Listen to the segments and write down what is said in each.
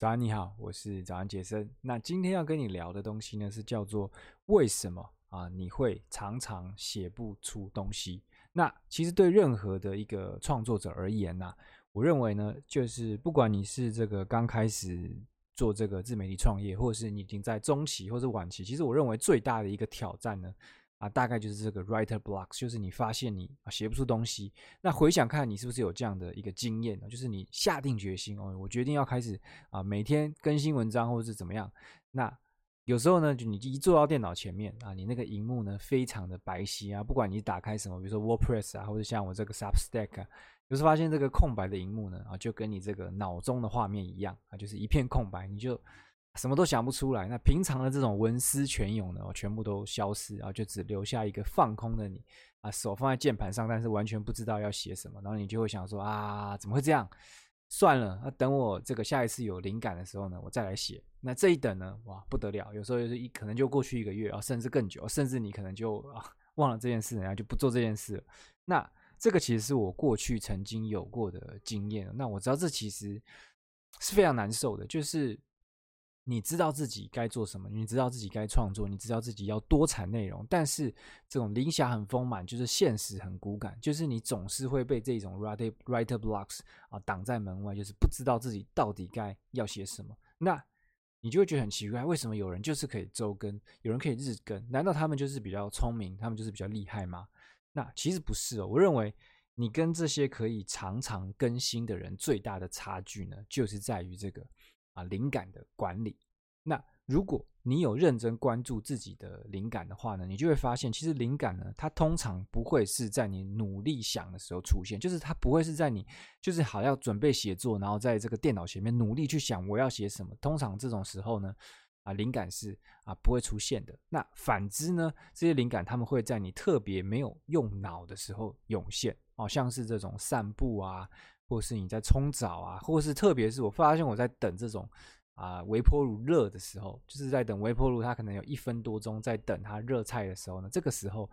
早安，你好，我是早安杰森。那今天要跟你聊的东西呢，是叫做为什么啊你会常常写不出东西？那其实对任何的一个创作者而言呢、我认为呢，就是不管你是这个刚开始做这个自媒体创业，或者是你已经在中期或者晚期，其实我认为最大的一个挑战呢。啊，大概就是这个 writer blocks，就是你发现你啊写不出东西，那回想看你是不是有这样的一个经验呢？就是你下定决心哦，我决定要开始啊每天更新文章或者是怎么样。那有时候呢，就你一坐到电脑前面啊，你那个荧幕呢非常的白皙啊，不管你打开什么，比如说 WordPress 啊，或者像我这个 Substack 啊，有时候发现这个空白的荧幕呢啊，就跟你这个脑中的画面一样啊，就是一片空白，你就。什么都想不出来，那平常的这种文思泉涌呢，全部都消失，然后就只留下一个放空的你啊，手放在键盘上，但是完全不知道要写什么，然后你就会想说啊，怎么会这样？算了，那等我这个下一次有灵感的时候呢，我再来写。那这一等呢，哇，不得了，有时候就是一可能就过去一个月啊，甚至更久，甚至你可能就啊忘了这件事，然后就不做这件事了。那这个其实是我过去曾经有过的经验，那我知道这其实是非常难受的，就是。你知道自己该做什么，你知道自己该创作，你知道自己要多产内容，但是这种理想很丰满，就是现实很骨感，就是你总是会被这种 writer writer blocks 啊挡在门外，就是不知道自己到底该要写什么，那你就会觉得很奇怪，为什么有人就是可以周更，有人可以日更？难道他们就是比较聪明，他们就是比较厉害吗？那其实不是哦，我认为你跟这些可以常常更新的人最大的差距呢，就是在于这个。灵感的管理。那如果你有认真关注自己的灵感的话呢，你就会发现，其实灵感呢，它通常不会是在你努力想的时候出现，就是它不会是在你就是好要准备写作，然后在这个电脑前面努力去想我要写什么。通常这种时候呢，啊，灵感是啊不会出现的。那反之呢，这些灵感他们会在你特别没有用脑的时候涌现，好像是这种散步啊。或是你在冲澡啊，或是特别是我发现我在等这种啊微波炉热的时候，就是在等微波炉，它可能有一分多钟在等它热菜的时候呢，这个时候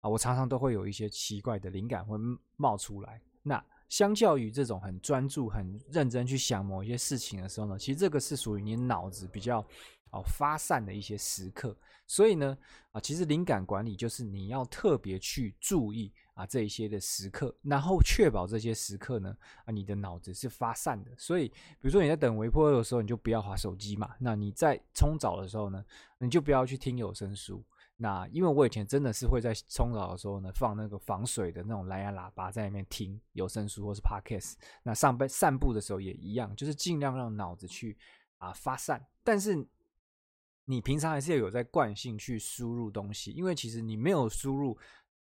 啊，我常常都会有一些奇怪的灵感会冒出来。那相较于这种很专注、很认真去想某一些事情的时候呢，其实这个是属于你脑子比较哦发散的一些时刻。所以呢啊，其实灵感管理就是你要特别去注意。啊，这一些的时刻，然后确保这些时刻呢，啊，你的脑子是发散的。所以，比如说你在等微波的时候，你就不要滑手机嘛。那你在冲澡的时候呢，你就不要去听有声书。那因为我以前真的是会在冲澡的时候呢，放那个防水的那种蓝牙喇叭在里面听有声书或是 podcast。那上班散步的时候也一样，就是尽量让脑子去啊发散。但是你平常还是要有在惯性去输入东西，因为其实你没有输入。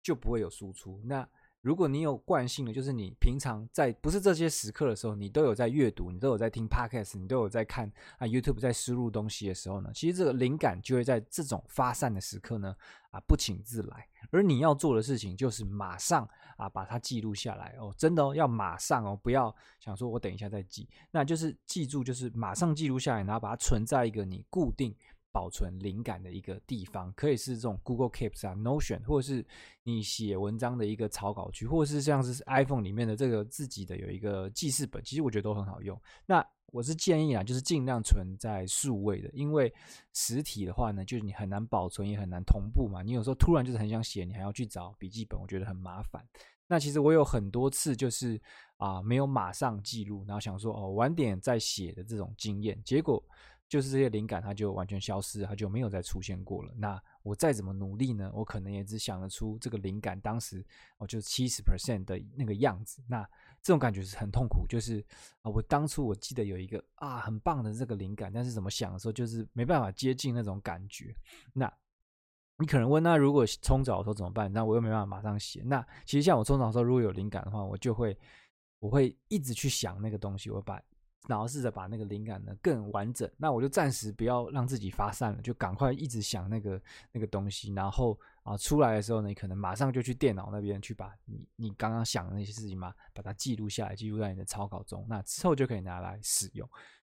就不会有输出。那如果你有惯性的，就是你平常在不是这些时刻的时候，你都有在阅读，你都有在听 podcast，你都有在看啊 YouTube，在输入东西的时候呢，其实这个灵感就会在这种发散的时刻呢啊不请自来。而你要做的事情就是马上啊把它记录下来哦，真的哦，要马上哦，不要想说我等一下再记，那就是记住，就是马上记录下来，然后把它存在一个你固定。保存灵感的一个地方，可以是这种 Google Keep 啊、Notion，或者是你写文章的一个草稿区，或者是像是 iPhone 里面的这个自己的有一个记事本，其实我觉得都很好用。那我是建议啊，就是尽量存在数位的，因为实体的话呢，就是你很难保存，也很难同步嘛。你有时候突然就是很想写，你还要去找笔记本，我觉得很麻烦。那其实我有很多次就是啊，没有马上记录，然后想说哦，晚点再写的这种经验，结果。就是这些灵感，它就完全消失，它就没有再出现过了。那我再怎么努力呢？我可能也只想得出这个灵感当时哦，就七十 percent 的那个样子。那这种感觉是很痛苦。就是啊，我当初我记得有一个啊很棒的这个灵感，但是怎么想的时候，就是没办法接近那种感觉。那你可能问，那如果冲澡的时候怎么办？那我又没办法马上写。那其实像我冲澡的时候，如果有灵感的话，我就会我会一直去想那个东西，我把。然后试着把那个灵感呢更完整，那我就暂时不要让自己发散了，就赶快一直想那个那个东西，然后啊出来的时候呢，你可能马上就去电脑那边去把你你刚刚想的那些事情嘛，把它记录下来，记录在你的草稿中，那之后就可以拿来使用。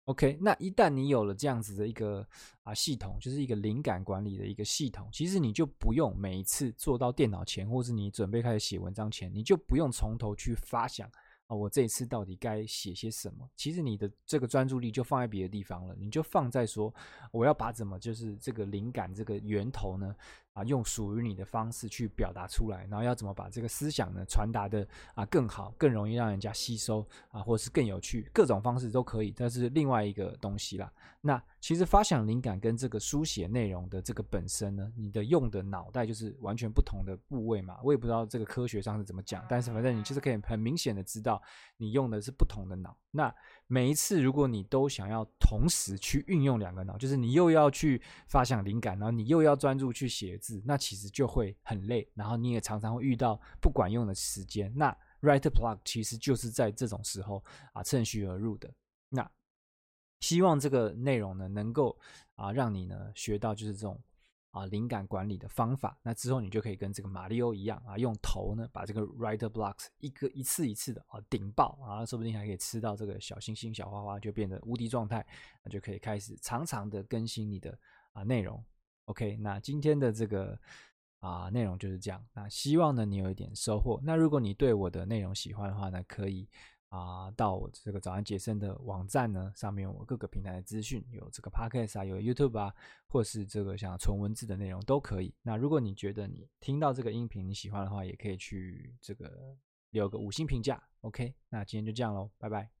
OK，那一旦你有了这样子的一个啊系统，就是一个灵感管理的一个系统，其实你就不用每一次坐到电脑前，或是你准备开始写文章前，你就不用从头去发想。我这一次到底该写些什么？其实你的这个专注力就放在别的地方了，你就放在说我要把怎么就是这个灵感这个源头呢？啊，用属于你的方式去表达出来，然后要怎么把这个思想呢传达的啊更好，更容易让人家吸收啊，或者是更有趣，各种方式都可以。但是另外一个东西啦。那其实发想灵感跟这个书写内容的这个本身呢，你的用的脑袋就是完全不同的部位嘛。我也不知道这个科学上是怎么讲，但是反正你就是可以很明显的知道，你用的是不同的脑。那每一次如果你都想要同时去运用两个脑，就是你又要去发想灵感，然后你又要专注去写。字那其实就会很累，然后你也常常会遇到不管用的时间。那 writer block 其实就是在这种时候啊趁虚而入的。那希望这个内容呢能够啊让你呢学到就是这种啊灵感管理的方法。那之后你就可以跟这个马里欧一样啊，用头呢把这个 writer blocks 一个一次一次的啊顶爆啊，说不定还可以吃到这个小星星、小花花，就变得无敌状态，那就可以开始常常的更新你的啊内容。OK，那今天的这个啊内容就是这样。那希望呢你有一点收获。那如果你对我的内容喜欢的话呢，可以啊到我这个早安杰森的网站呢，上面我各个平台的资讯，有这个 Podcast 啊，有 YouTube 啊，或是这个像纯文字的内容都可以。那如果你觉得你听到这个音频你喜欢的话，也可以去这个留个五星评价。OK，那今天就这样喽，拜拜。